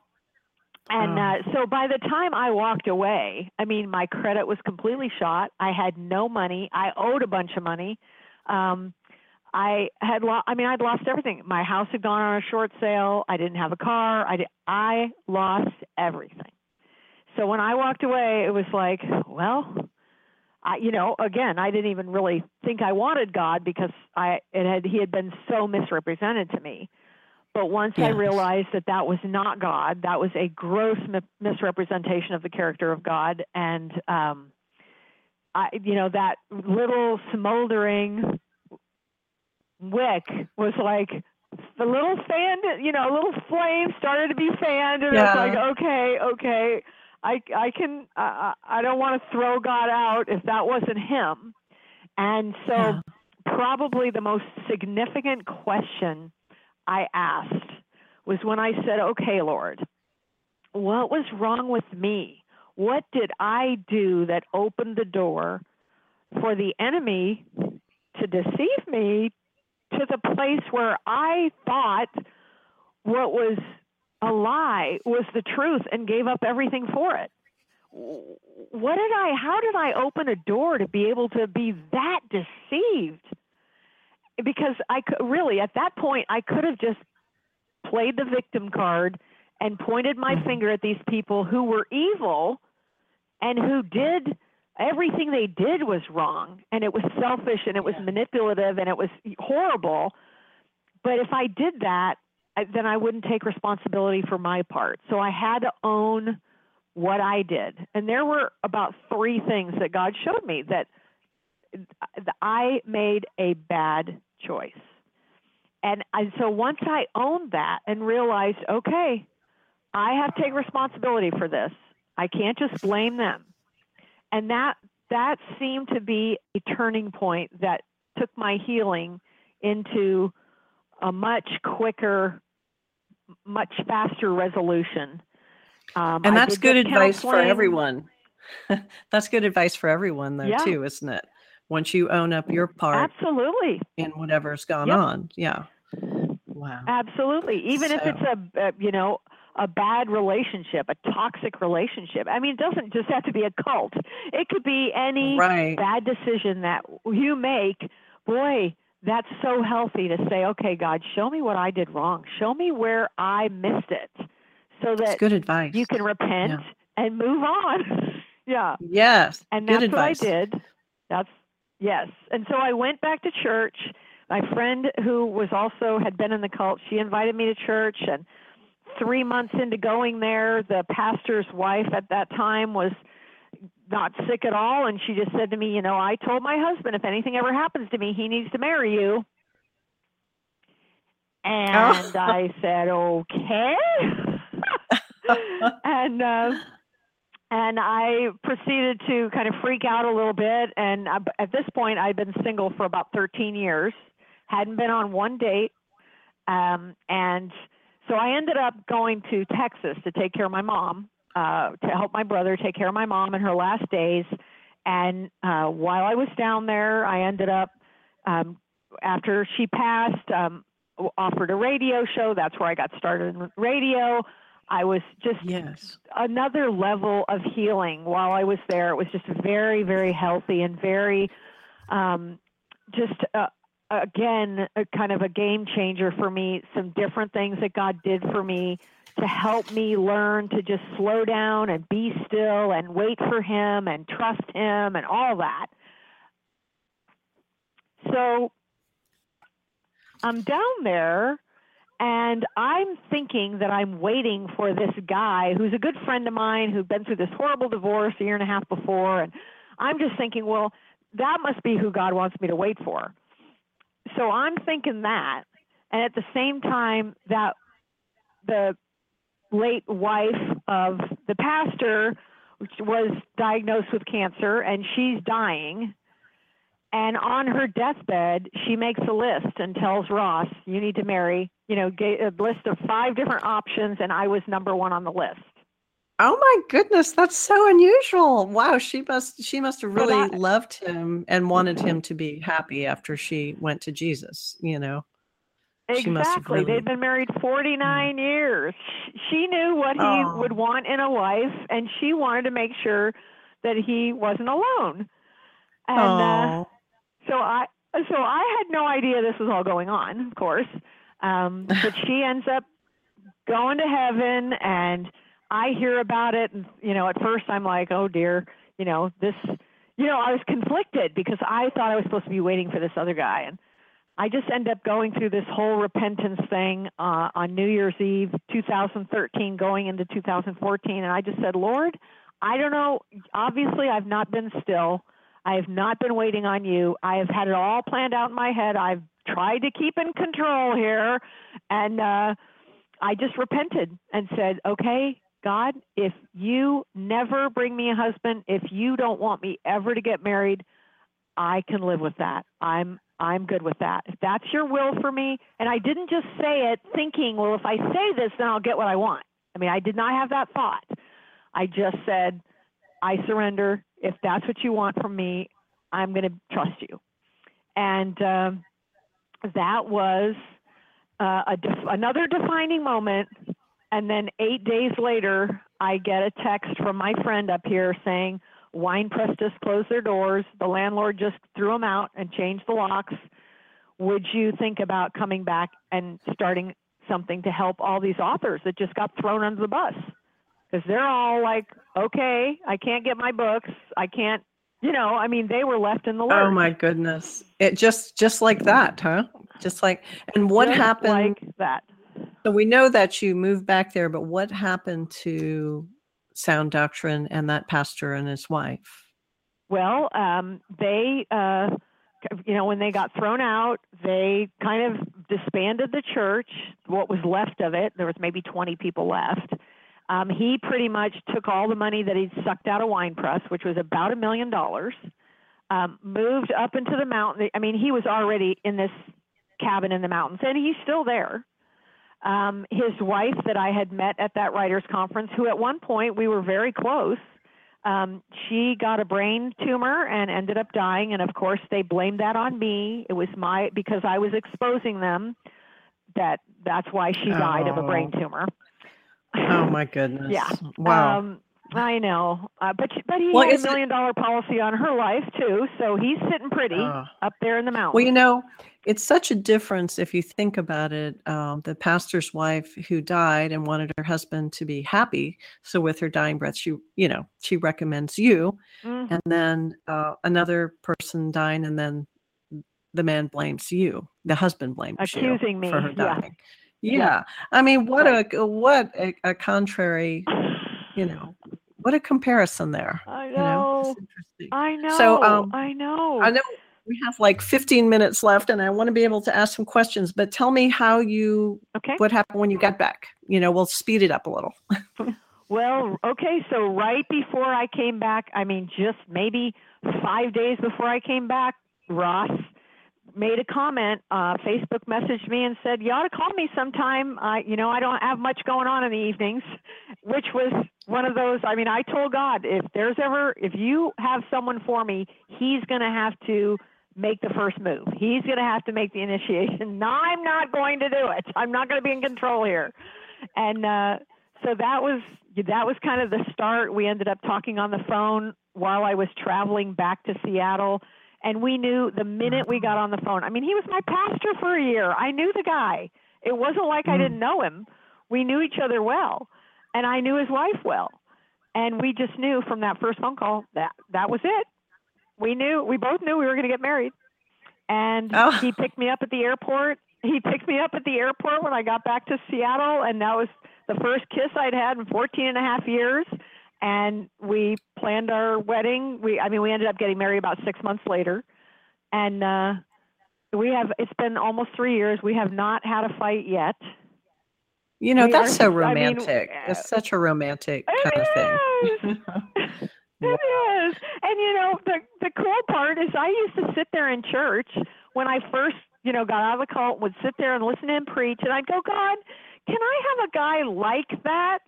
And Oh. uh, so by the time I walked away, I mean my credit was completely shot. I had no money. I owed a bunch of money. Um, I had lo- I mean I'd lost everything. My house had gone on a short sale. I didn't have a car. I di- I lost everything. So when I walked away, it was like, well, I, you know, again, I didn't even really think I wanted God because I it had he had been so misrepresented to me. But once I realized that that was not God, that was a gross mi- misrepresentation of the character of God, and um, I, you know, that little smoldering wick was like the little fan, you know, a little flame started to be fanned, and Yeah. it's like, okay, okay, I, I can, I, I I don't want to throw God out if that wasn't Him, and so Yeah. probably the most significant question I asked was when I said, okay, Lord, what was wrong with me? What did I do that opened the door for the enemy to deceive me to the place where I thought what was a lie was the truth and gave up everything for it? What did I, how did I open a door to be able to be that deceived? Because I could really, at that point, I could have just played the victim card and pointed my Mhm. finger at these people who were evil and who did everything they did was wrong and it was selfish and it was Yeah. manipulative and it was horrible. But if I did that, I- then I wouldn't take responsibility for my part. So I had to own what I did. And there were about three things that God showed me that that I made a bad choice. And I, so once I owned that and realized, okay, I have to take responsibility for this. I can't just blame them. And that that seemed to be a turning point that took my healing into a much quicker, much faster resolution. Um, And that's good advice for everyone. that's good advice for everyone though Yeah. too, isn't it? Once you own up your part Absolutely. in whatever's gone Yep. on. Yeah. Wow. Absolutely. Even if it's a, a you know a bad relationship, a toxic relationship. I mean, it doesn't just have to be a cult. It could be any Right. bad decision that you make. Boy, that's so healthy to say, okay, God, show me what I did wrong. Show me where I missed it, so That's that good advice. you can repent and move on. yeah. Yes. And good that's advice. what I did. That's yes. And so I went back to church. My friend who was also had been in the cult, she invited me to church and three months into going there, the pastor's wife at that time was not sick at all and she just said to me, you know, I told my husband if anything ever happens to me, he needs to marry you. And I said, "Okay." and uh and I proceeded to kind of freak out a little bit. And at this point, I'd been single for about 13 years, hadn't been on one date. Um, and so I ended up going to Texas to take care of my mom, uh, to help my brother take care of my mom in her last days. And uh, while I was down there, I ended up, um, after she passed, um, offered a radio show. That's where I got started in radio. I was just Yes. another level of healing while I was there. It was just very, very healthy and very, um, just uh, again, a kind of a game changer for me. Some different things that God did for me to help me learn to just slow down and be still and wait for Him and trust Him and all that. So I'm down there and I'm thinking that I'm waiting for this guy who's a good friend of mine who'd been through this horrible divorce a year and a half before. And I'm just thinking, well, that must be who God wants me to wait for. So I'm thinking that. And at the same time, that the late wife of the pastor was diagnosed with cancer and she's dying. And on her deathbed, she makes a list and tells Ross, "You need to marry." You know, a list of five different options, and I was number one on the list. Oh my goodness, that's so unusual. Wow, she must she must have really that- loved him and wanted him to be happy after she went to Jesus, you know. She must have Exactly. really- They'd been married 49 years. She knew what he Oh. would want in a wife, and she wanted to make sure that he wasn't alone. And uh, oh, so I, so I had no idea this was all going on, of course. Um, but she ends up going to heaven, and I hear about it. And you know, at first I'm like, oh dear, you know, this, you know, I was conflicted because I thought I was supposed to be waiting for this other guy, and I just end up going through this whole repentance thing uh, on New Year's Eve, 2013, going into 2014, and I just said, Lord, I don't know. Obviously, I've not been still. I have not been waiting on you. I have had it all planned out in my head. I've tried to keep in control here, and uh, I just repented and said, okay, God, if you never bring me a husband, if you don't want me ever to get married, I can live with that. I'm I'm good with that. If that's your will for me, and I didn't just say it thinking, well, if I say this, then I'll get what I want. I mean, I did not have that thought. I just said, I surrender. If that's what you want from me, I'm going to trust you. And um, that was uh, a def- another defining moment. And then eight days later, I get a text from my friend up here saying, WinePress just closed their doors. The landlord just threw them out and changed the locks. Would you think about coming back and starting something to help all these authors that just got thrown under the bus? Because they're all like, okay, I can't get my books. I can't, you know, I mean, they were left in the lurch. oh my goodness. It just just like that, huh? Just like and what Just happened Like that. So we know that you moved back there, but what happened to Sound Doctrine and that pastor and his wife? Well, um, they, uh, you know, when they got thrown out, they kind of disbanded the church. What was left of it, there was maybe 20 people left. Um, he pretty much took all the money that he'd sucked out of WinePress, which was about a million dollars, um, moved up into the mountain. I mean, he was already in this cabin in the mountains, and he's still there. Um, his wife that I had met at that writers conference, who at one point we were very close, um, she got a brain tumor and ended up dying. And of course, they blamed that on me. It was my because I was exposing them. That that's why she died of a brain Oh. tumor. Oh my goodness. Yeah. Wow. Um, I know, uh, but she- but he Well, had a is it- million dollar policy on her life too, so he's sitting pretty Oh. up there in the mountains. Well, you know, it's such a difference if you think about it. Um, the pastor's wife who died and wanted her husband to be happy. So with her dying breath, she, you know, she recommends you. Mhm. And then uh, another person dying, and then the man blames you. The husband blames you me, for her dying. Yeah. I mean, what a what a, a contrary, you know, what a comparison there. I You know, know. it's interesting. I know. So, um, I know. I know we have like 15 minutes left and I want to be able to ask some questions, but tell me how you, Okay. what happened when you got back? You know, we'll speed it up a little. Well, okay, so right before I came back, I mean, just maybe five days before I came back, Ross made a comment, uh, Facebook messaged me and said, "You ought to call me sometime. I, you know, I don't have much going on in the evenings," which was one of those. I mean, I told God, if there's ever, if you have someone for me, He's going to have to make the first move. He's going to have to make the initiation. No, I'm not going to do it. I'm not going to be in control here. And uh, so that was that was kind of the start. We ended up talking on the phone while I was traveling back to Seattle. And we knew the minute we got on the phone, I mean, he was my pastor for a year. I knew the guy. It wasn't like I mm. didn't know him. We knew each other well, and I knew his wife well. And we just knew from that first phone call that that was it. We knew, we both knew we were going to get married. And Oh. he picked me up at the airport. He picked me up at the airport when I got back to Seattle, and that was the first kiss I'd had in 14 and a half years. And we planned our wedding. We, I mean, we ended up getting married about six months later. And uh, we have, it's been almost three years. We have not had a fight yet. You know, We that's are- so I mean, romantic. it's such a romantic It kind of thing. It is. And you know, the the cool part is I used to sit there in church when I first, you know, got out of the cult, would sit there and listen to him preach and I'd go, God, can I have a guy like that?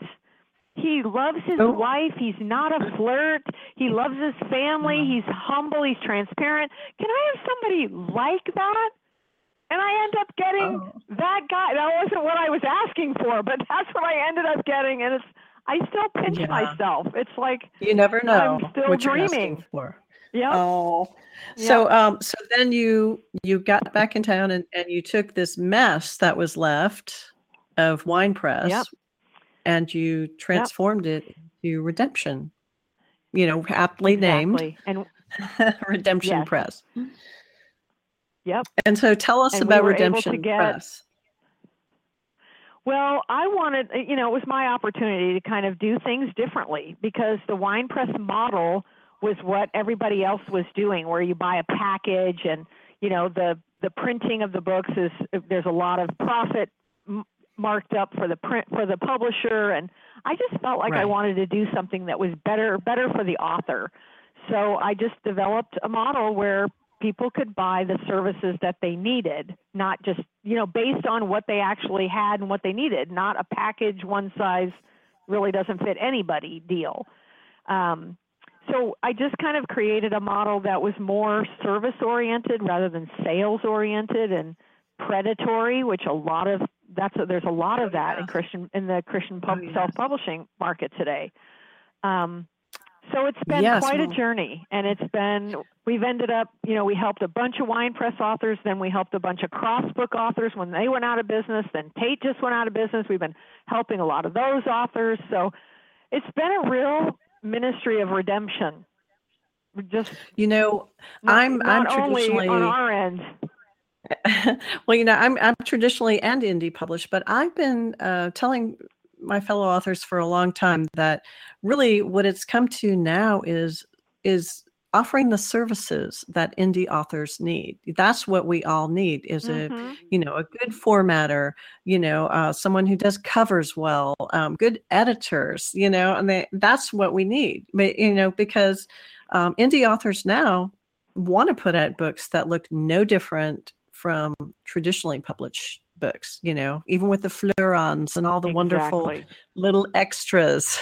He loves his Oh. wife. He's not a flirt. He loves his family. He's humble. He's transparent. Can I have somebody like that? And I end up getting Oh. that guy. That wasn't what I was asking for, but that's what I ended up getting. And it's, I still pinch Yeah. myself. It's like, You never know I'm still what you're dreaming. asking for. yeah, Oh, so um, so then you you got back in town and, and you took this mess that was left of WinePress, Yep. And you transformed it to Redemption. You know, aptly named. And Redemption Yes. Press. yep. And so tell us And about to Redemption get- Press. Well, I wanted, uh, you know, it was my opportunity to kind of do things differently because the WinePress model was what everybody else was doing, where you buy a package and, you know, the the printing of the books is there's a lot of profit marked up for the print for the publisher, and I just felt like I wanted to do something that was better better for the author. So I just developed a model where people could buy the services that they needed, not just, you know, based on what they actually had and what they needed, not a package one size really doesn't fit anybody deal. Um, so I just kind of created a model that was more service oriented rather than sales oriented and predatory, which a lot of that's a, there's a lot of that in Christian in the Christian pub, Oh, yes. self publishing market today. Um, so it's been Yes, quite a journey, and it's been we've ended up you know we helped a bunch of WinePress authors, then we helped a bunch of cross book authors when they went out of business. Then Tate just went out of business. We've been helping a lot of those authors, so it's been a real ministry of redemption. Just You know, not, I'm- I'm only traditionally- on our end. well, you know, I'm I'm traditionally and indie published, but I've been uh, telling my fellow authors for a long time that really what it's come to now is is offering the services that indie authors need. That's what we all need is a Mhm. you know a good formatter you know uh, someone who does covers well um, good editors you know and they, that's what we need but you know because um, indie authors now want to put out books that look no different from traditionally published books you know even with the fleurons and all the wonderful little extras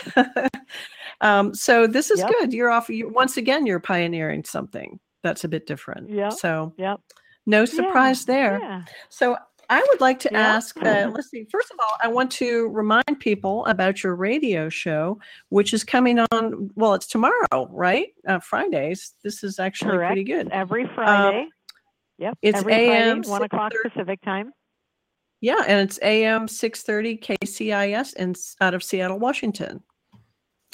um, so this is Yep. good you're off you once again you're pioneering something that's a bit different Yeah. so Yep. no surprise there Yeah. so I would like to Yeah. ask, uh, let's see, first of all, I want to remind people about your radio show, which is coming on, well, it's tomorrow, right? Uh, Fridays. This is actually Correct. pretty good. Every Friday. Yep. It's Every AM Friday, one o'clock 6:30. Pacific time. Yeah, and it's AM 630 KCIS in, out of Seattle, Washington.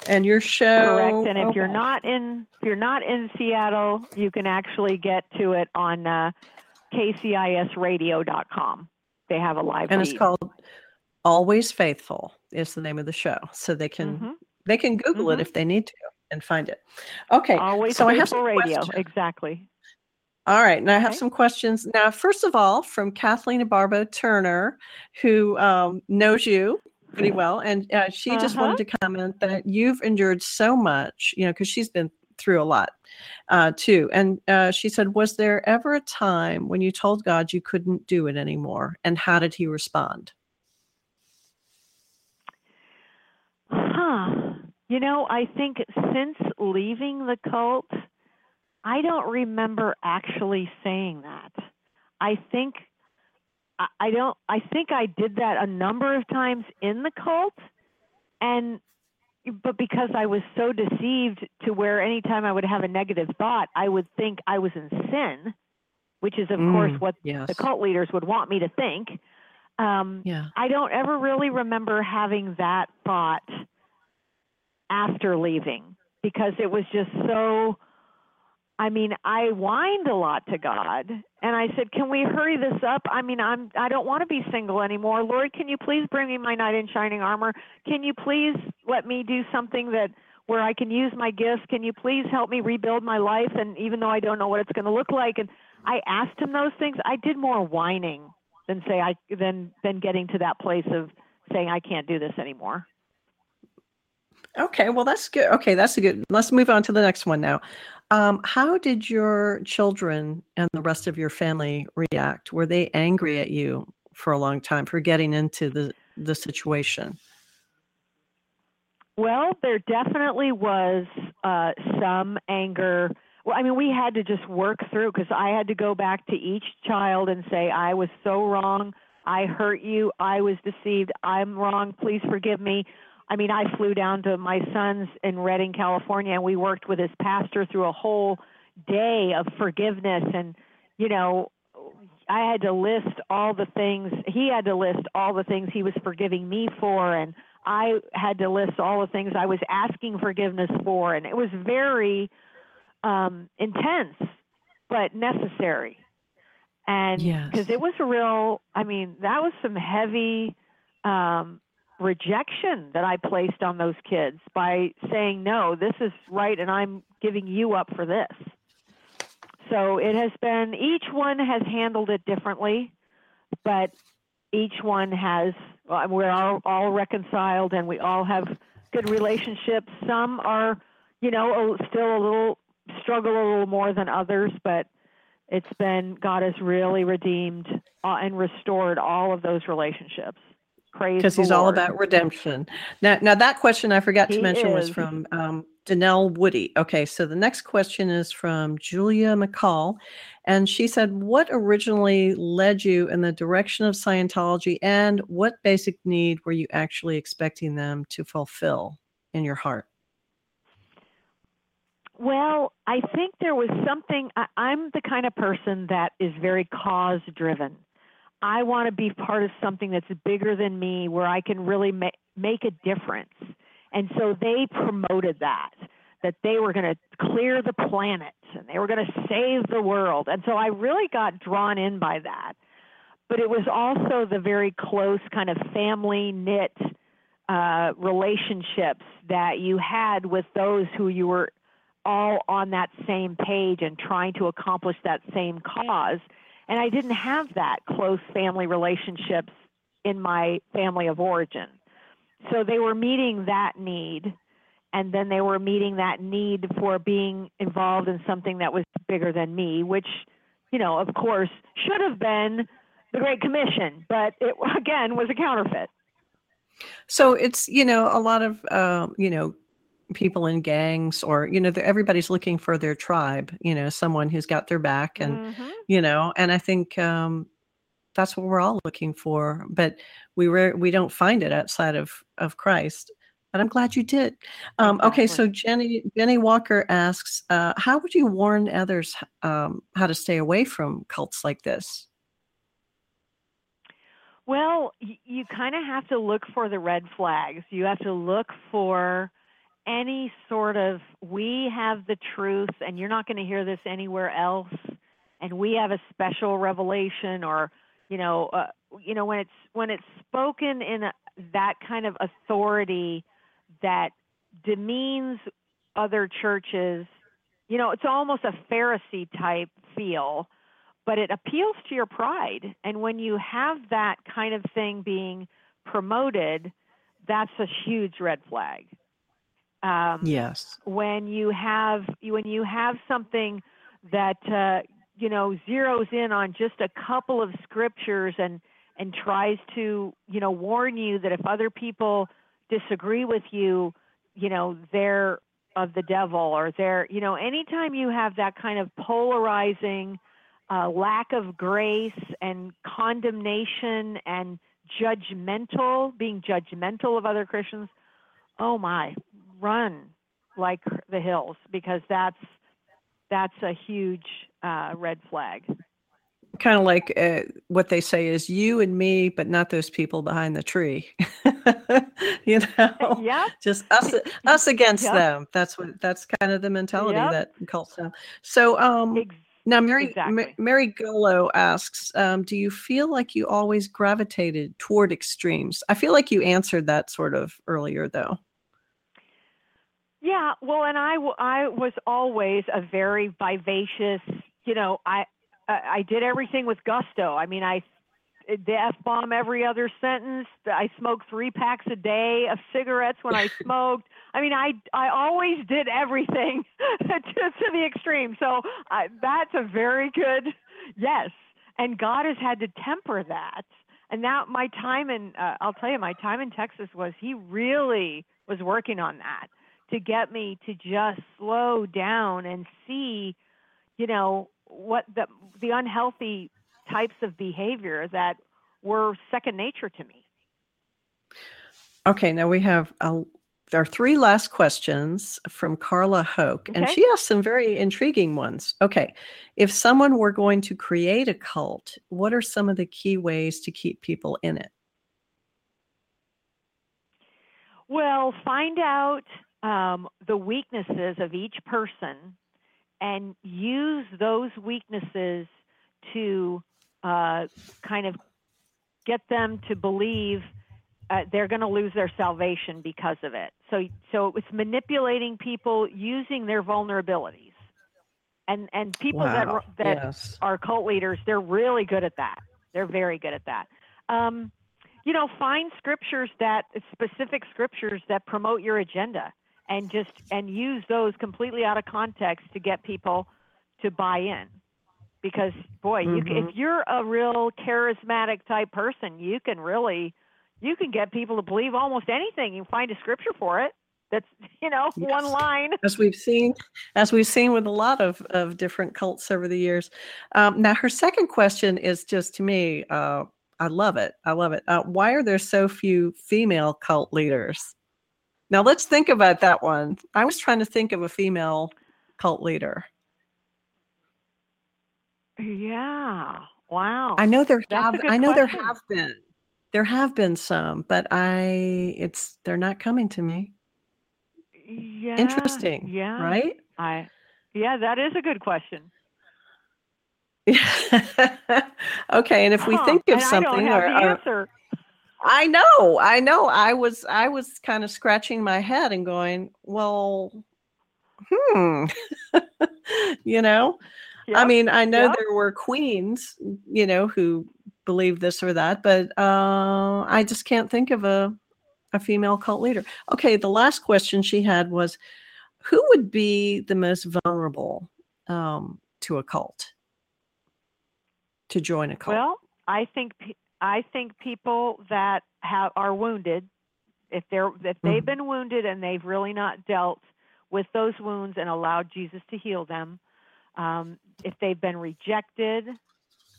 And your show. Correct. And if oh, you're not in if you're not in Seattle, you can actually get to it on uh, kcisradio.com. They have a live and it's called Always Faithful is the name of the show. So they can Mhm. they can Google it Mhm. if they need to and find it. Okay. Always so Faithful radio. questions. Exactly. All right, and I have Okay. some questions now. First of all, from Kathleen Barbo Turner, who um, knows you pretty well, and uh, she just Uh-huh. wanted to comment that you've endured so much, you know, because she's been through a lot uh, too. And uh, she said, "Was there ever a time when you told God you couldn't do it anymore, and how did He respond?" Huh. You know, I think since leaving the cult, I don't remember actually saying that. I think I, I don't I think I did that a number of times in the cult, and but because I was so deceived to where anytime I would have a negative thought, I would think I was in sin, which is of mm, course what yes. the cult leaders would want me to think. Um, yeah. I don't ever really remember having that thought after leaving because it was just so I mean, I whined a lot to God and I said, "Can we hurry this up? I mean, I'm I don't want to be single anymore. Lord, can you please bring me my knight in shining armor? Can you please let me do something that where I can use my gifts? Can you please help me rebuild my life and even though I don't know what it's going to look like?" And I asked him those things. I did more whining than say I than than getting to that place of saying I can't do this anymore. Okay, well that's good. Okay, that's a good. Let's move on to the next one now. Um, how did your children and the rest of your family react? Were they angry at you for a long time for getting into the the situation? Well, there definitely was uh, some anger. Well, I mean, we had to just work through because I had to go back to each child and say, I was so wrong. I hurt you. I was deceived. I'm wrong. Please forgive me. I mean, I flew down to my son's in Redding, California, and we worked with his pastor through a whole day of forgiveness. And, you know, I had to list all the things, he had to list all the things he was forgiving me for. And I had to list all the things I was asking forgiveness for. And it was very um, intense, but necessary. And because yes. it was a real, I mean, that was some heavy um, rejection that I placed on those kids by saying, no, this is right, and I'm giving you up for this. So it has been, each one has handled it differently, but each one has, we're all, all reconciled and we all have good relationships. Some are, you know, still a little, struggle a little more than others, but it's been, God has really redeemed uh, and restored all of those relationships. Praise because he's Lord. all about redemption. Now, now that question I forgot he to mention is. was from um, Danelle Woody. Okay, so the next question is from Julia McCall, and she said, "What originally led you in the direction of Scientology, and what basic need were you actually expecting them to fulfill in your heart?" Well, I think there was something. I, I'm the kind of person that is very cause driven. I want to be part of something that's bigger than me where I can really ma- make a difference. And so they promoted that, that they were going to clear the planet and they were going to save the world. And so I really got drawn in by that. But it was also the very close kind of family knit uh, relationships that you had with those who you were all on that same page and trying to accomplish that same cause and I didn't have that close family relationships in my family of origin. So they were meeting that need. And then they were meeting that need for being involved in something that was bigger than me, which, you know, of course, should have been the Great Commission, but it again was a counterfeit. So it's, you know, a lot of, uh, you know, people in gangs or you know everybody's looking for their tribe you know someone who's got their back and mm-hmm. you know and i think um that's what we're all looking for but we were we don't find it outside of of christ but i'm glad you did um exactly. okay so jenny jenny walker asks uh how would you warn others um how to stay away from cults like this well, you kind of have to look for the red flags. You have to look for any sort of we have the truth and you're not going to hear this anywhere else and we have a special revelation or you know uh, you know when it's when it's spoken in a, that kind of authority that demeans other churches you know it's almost a pharisee type feel but it appeals to your pride. And when you have that kind of thing being promoted that's a huge red flag um, yes. When you have when you have something that uh, you know zeroes in on just a couple of scriptures and and tries to you know warn you that if other people disagree with you, you know they're of the devil or they're you know anytime you have that kind of polarizing uh, lack of grace and condemnation and judgmental being judgmental of other christians oh my, run like the hills because that's that's a huge uh, red flag. Kind of like uh, what they say is you and me, but not those people behind the tree. you know, yeah, just us us against Yep. them. That's what that's kind of the mentality Yep. that cults have. So, um, now Mary Ma- exactly. Mary Golo asks, um, do you feel like you always gravitated toward extremes? I feel like you answered that sort of earlier, though. Yeah, well, and I, I was always a very vivacious, you know, I, I did everything with gusto. I mean, I the f bomb every other sentence. I smoked three packs a day of cigarettes when I smoked. I mean, I I always did everything to, to the extreme. So I, that's a very good yes. And God has had to temper that. And now my time in, uh, I'll tell you, my time in Texas was He really was working on that to get me to just slow down and see, you know, what the the unhealthy types of behavior that were second nature to me. Okay, now we have uh, our three last questions from Carla Hoke, and she asked some very intriguing ones. Okay, if someone were going to create a cult, what are some of the key ways to keep people in it? Well, find out um, the weaknesses of each person and use those weaknesses to uh, kind of get them to believe uh, they're going to lose their salvation because of it. So, so it's manipulating people using their vulnerabilities, and and people that Wow, that yes. our cult leaders, they're really good at that. They're very good at that. Um, you know, find scriptures that specific scriptures that promote your agenda, and just and use those completely out of context to get people to buy in. Because boy, you c Mhm. if you're a real charismatic type person, you can really you can get people to believe almost anything. You find a scripture for it. That's you know one line. as we've seen as we've seen with a lot of, of different cults over the years um, now her second question is just to me uh, i love it i love it uh, why are there so few female cult leaders now let's think about that one i was trying to think of a female cult leader Yeah. Wow. i know there That's have I know there have been there have been some but i it's they're not coming to me Yeah. interesting Yeah. right I. Yeah, that is a good question. okay, and if we Huh, think of and something, or, or- answer. I know, I know, I was, I was kind of scratching my head and going, well, hmm, you know, I mean, I know yep. there were queens, you know, who believed this or that, but uh, I just can't think of a a female cult leader. Okay, the last question she had was, who would be the most vulnerable um, to a cult? To join a cult? Well, I think I think people that have are wounded, if they're if they've Mhm. been wounded and they've really not dealt with those wounds and allowed Jesus to heal them, um, if they've been rejected,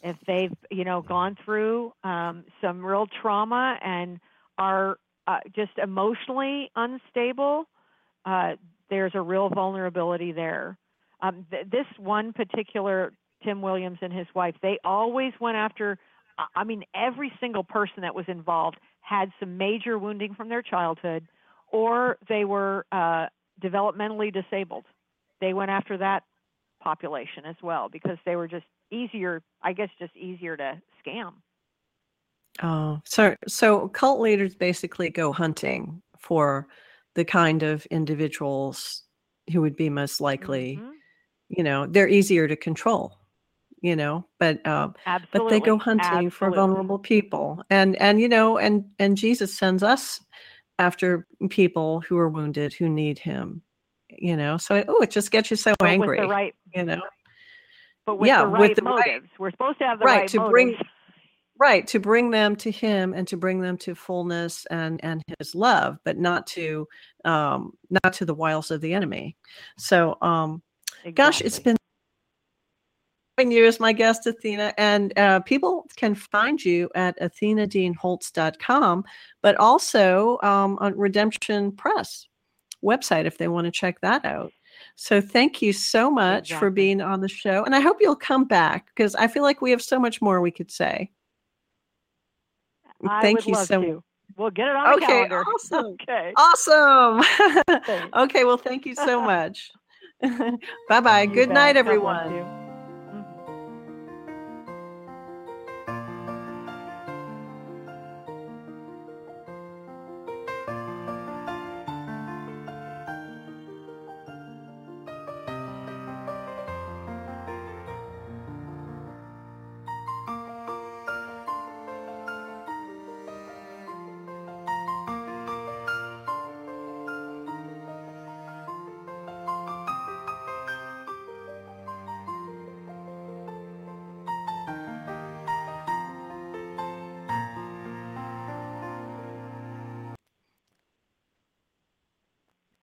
if they've you know gone through um, some real trauma and are uh, just emotionally unstable, uh, there's a real vulnerability there. Um, th- this one particular Tim Williams and his wife, they always went after. I- mean, every single person that was involved had some major wounding from their childhood, or they were uh, developmentally disabled. They went after that population as well because they were just easier, I guess, just easier to scam. Oh, so so cult leaders basically go hunting for the kind of individuals who would be most likely, Mhm. you know, they're easier to control, you know, but um Absolutely. but they go hunting for vulnerable people. And and you know, and and Jesus sends us after people who are wounded who need him, you know. So oh, it just gets you so But angry, with the right, you know. but with Yeah, the with right the right- motives. We're supposed to have the right, right, to motives. bring right to bring them to him and to bring them to fullness and and his love but not to um not to the wiles of the enemy so um gosh it's been having you as my guest, Athena. And uh, people can find you at athenadeanholtz.com, but also um, on Redemption Press website if they want to check that out. So thank you so much Exactly. for being on the show. And I hope you'll come back because I feel like we have so much more we could say. I Thank you so to. We'll get it on the Okay, calendar. awesome. Okay. Awesome. Okay, well, thank you so much. bye bye. Good night, everyone.